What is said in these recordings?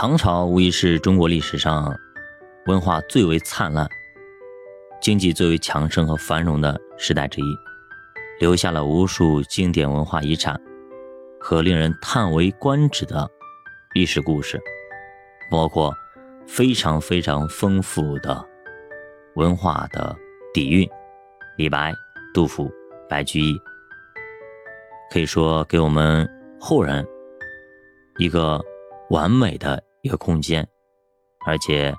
唐朝无疑是中国历史上文化最为灿烂、经济最为强盛和繁荣的时代之一，留下了无数经典文化遗产和令人叹为观止的历史故事，包括非常非常丰富的文化的底蕴。李白、杜甫、白居易，可以说给我们后人一个完美的。一个空间，而且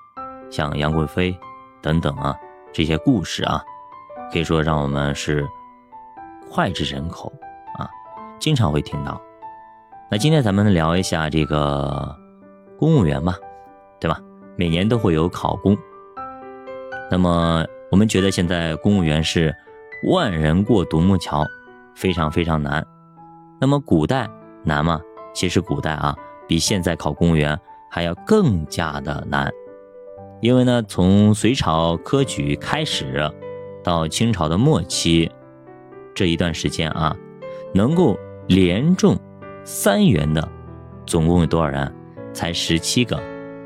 像杨贵妃等等啊，这些故事啊，可以说让我们是脍炙人口啊，经常会听到。那今天咱们聊一下这个公务员吧，对吧？每年都会有考公。那么我们觉得现在公务员是万人过独木桥，非常非常难。那么古代难吗？其实古代啊，比现在考公务员。还要更加的难，因为呢，从隋朝科举开始到清朝的末期这一段时间啊，能够连中三元的总共有多少人？才十七个，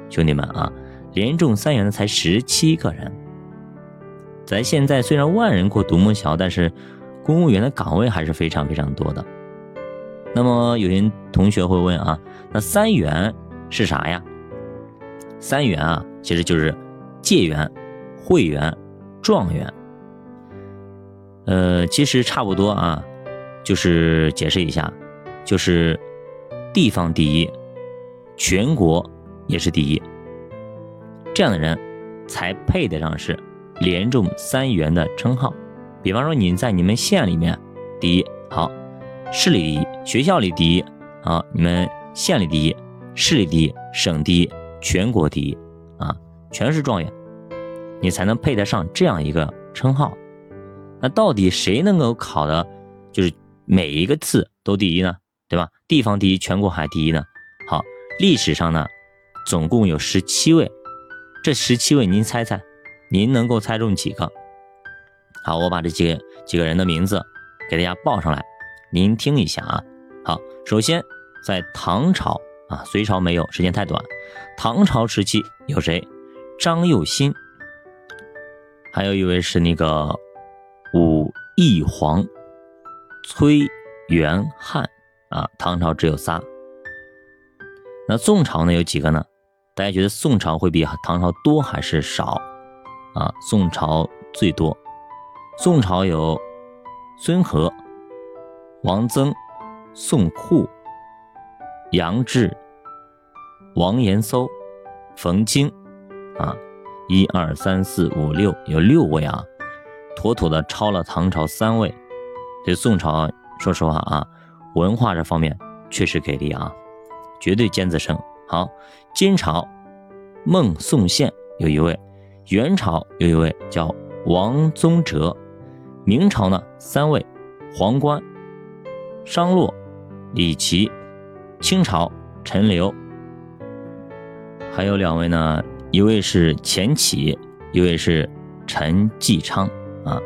兄弟们啊，连中三元的才十七个人。咱现在虽然万人过独木桥，但是公务员的岗位还是非常非常多的。那么有些同学会问啊，那三元？是啥呀？三元啊，其实就是借元、会元、状元。呃，其实差不多啊，就是解释一下，就是地方第一，全国也是第一，这样的人才配得上是连中三元的称号。比方说，你在你们县里面第一，好，市里第一，学校里第一，啊，你们县里第一。市第一，省第一，全国第一，啊，全是状元，你才能配得上这样一个称号。那到底谁能够考的，就是每一个字都第一呢？对吧？地方第一，全国还第一呢？好，历史上呢，总共有十七位，这十七位您猜猜，您能够猜中几个？好，我把这几个几个人的名字给大家报上来，您听一下啊。好，首先在唐朝。隋朝没有，时间太短。唐朝时期有谁？张幼新，还有一位是那个武义皇、崔元汉。啊，唐朝只有仨。那宋朝呢？有几个呢？大家觉得宋朝会比唐朝多还是少？啊，宋朝最多。宋朝有孙和、王曾、宋库。杨志、王延叟、冯京，啊，一二三四五六，有六位啊，妥妥的超了唐朝三位。这宋朝，说实话啊，文化这方面确实给力啊，绝对尖子生。好，金朝孟宋宪有一位，元朝有一位叫王宗哲，明朝呢三位，黄冠、商洛、李琦。清朝陈留，还有两位呢，一位是钱起，一位是陈继昌啊。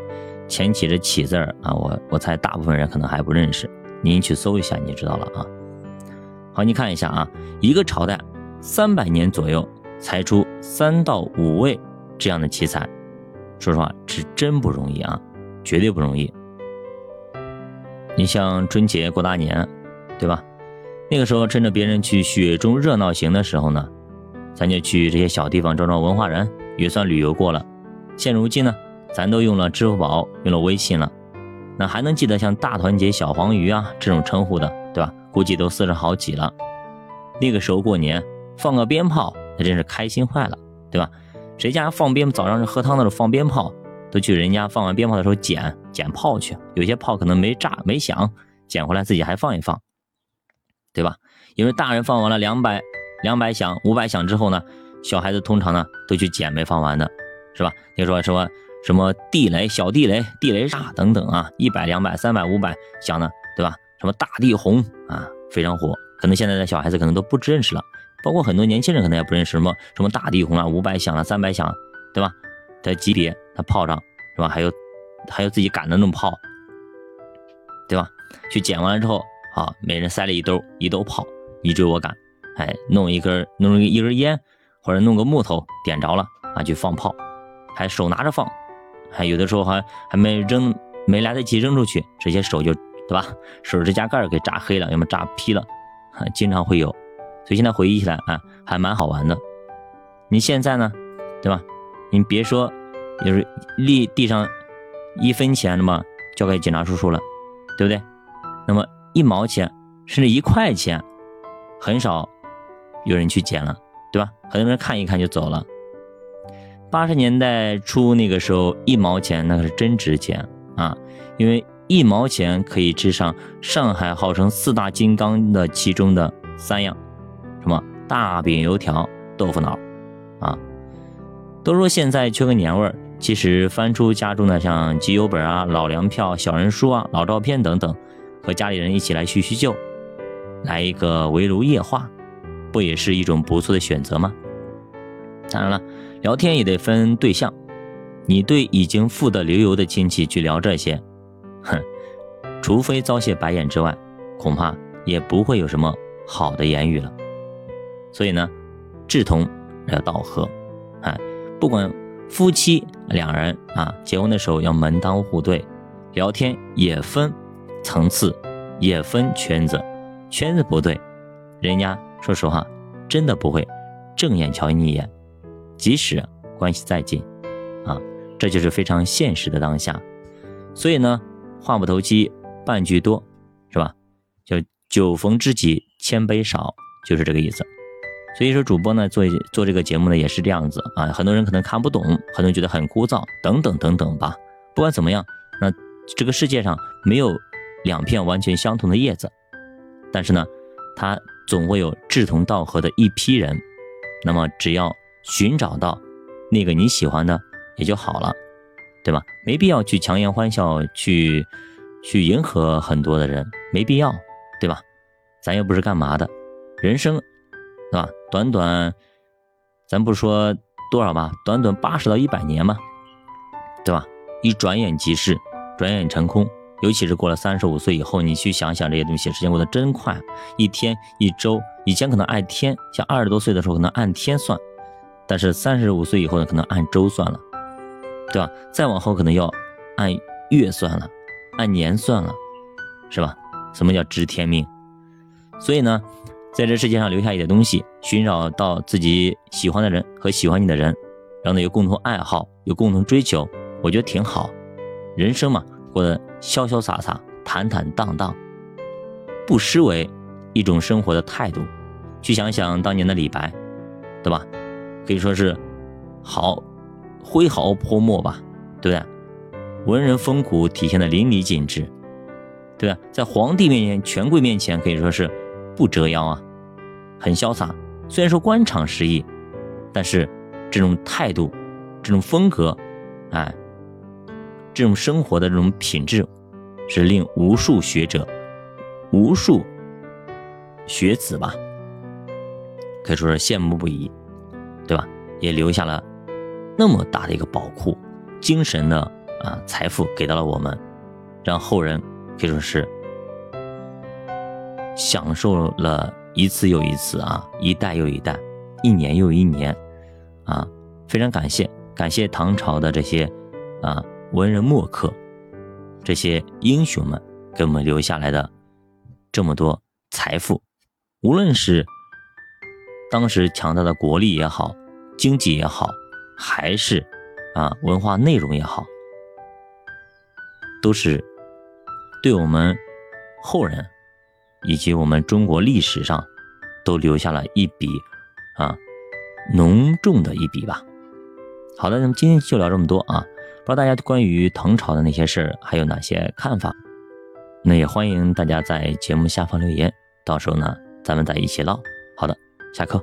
钱起这起字儿啊，我我猜大部分人可能还不认识，您去搜一下，你就知道了啊。好，你看一下啊，一个朝代三百年左右才出三到五位这样的奇才，说实话是真不容易啊，绝对不容易。你像春节过大年，对吧？那个时候，趁着别人去雪中热闹行的时候呢，咱就去这些小地方装装文化人，也算旅游过了。现如今呢，咱都用了支付宝，用了微信了，那还能记得像大团结、小黄鱼啊这种称呼的，对吧？估计都四十好几了。那个时候过年放个鞭炮，那真是开心坏了，对吧？谁家放鞭，早上喝汤的时候放鞭炮，都去人家放完鞭炮的时候捡捡炮去。有些炮可能没炸没响，捡回来自己还放一放。对吧？因为大人放完了两百两百响、五百响之后呢，小孩子通常呢都去捡没放完的，是吧？你说什么什么地雷、小地雷、地雷炸等等啊，一百、两百、三百、五百响的，对吧？什么大地红啊，非常火，可能现在的小孩子可能都不认识了，包括很多年轻人可能也不认识什么什么大地红啊、五百响了、三百响，对吧？的级别，它炮仗是吧？还有还有自己赶的那种炮，对吧？去捡完了之后。啊，每人塞了一兜一兜炮，你追我赶，哎，弄一根弄一根烟，或者弄个木头点着了啊，去放炮，还手拿着放，还有的时候还还没扔，没来得及扔出去，直接手就对吧，手指甲盖给炸黑了，要么炸劈了，啊经常会有。所以现在回忆起来啊，还蛮好玩的。你现在呢，对吧？你别说，就是立地上一分钱了嘛，交给警察叔叔了，对不对？那么一毛钱甚至一块钱，很少有人去捡了，对吧？很多人看一看就走了。八十年代初那个时候，一毛钱那个是真值钱啊，因为一毛钱可以吃上上海号称四大金刚的其中的三样，什么大饼、油条、豆腐脑，啊。都说现在缺个年味儿，其实翻出家中的像集邮本啊、老粮票、小人书啊、老照片等等，和家里人一起来叙叙旧，来一个围炉夜话，不也是一种不错的选择吗？当然了，聊天也得分对象，你对已经富得流油的亲戚去聊这些，哼，除非遭些白眼之外，恐怕也不会有什么好的言语了。所以呢，志同要道合，哎。不管夫妻两人啊，结婚的时候要门当户对，聊天也分层次，也分圈子，圈子不对，人家说实话真的不会正眼瞧你一眼，即使关系再近啊，这就是非常现实的当下。所以呢，话不投机半句多，是吧？就酒逢知己千杯少，就是这个意思。所以说，主播呢做做这个节目呢也是这样子啊，很多人可能看不懂，很多人觉得很枯燥，等等等等吧。不管怎么样，那这个世界上没有两片完全相同的叶子，但是呢，它总会有志同道合的一批人。那么只要寻找到那个你喜欢的也就好了，对吧？没必要去强颜欢笑，去去迎合很多的人，没必要，对吧？咱又不是干嘛的，人生。对吧？短短，咱不说多少吧，短短八十到一百年嘛，对吧？一转眼即逝，转眼成空。尤其是过了三十五岁以后，你去想想这些东西，时间过得真快。一天一周，以前可能按天，像二十多岁的时候可能按天算，但是三十五岁以后呢，可能按周算了，对吧？再往后可能要按月算了，按年算了，是吧？什么叫知天命？所以呢？在这世界上留下一点东西，寻找到自己喜欢的人和喜欢你的人，然后呢有共同爱好，有共同追求，我觉得挺好。人生嘛，过得潇潇洒洒、坦坦荡荡，不失为一种生活的态度。去想想当年的李白，对吧？可以说是好挥毫泼墨吧，对不对？文人风骨体现的淋漓尽致，对吧？在皇帝面前、权贵面前，可以说是不折腰啊。很潇洒，虽然说官场失意，但是这种态度、这种风格，哎，这种生活的这种品质，是令无数学者、无数学子吧，可以说是羡慕不已，对吧？也留下了那么大的一个宝库，精神的啊财富给到了我们，让后人可以说是享受了。一次又一次啊，一代又一代，一年又一年，啊，非常感谢，感谢唐朝的这些啊文人墨客，这些英雄们给我们留下来的这么多财富，无论是当时强大的国力也好，经济也好，还是啊文化内容也好，都是对我们后人。以及我们中国历史上，都留下了一笔啊浓重的一笔吧。好的，那么今天就聊这么多啊。不知道大家关于唐朝的那些事还有哪些看法？那也欢迎大家在节目下方留言，到时候呢咱们再一起唠。好的，下课。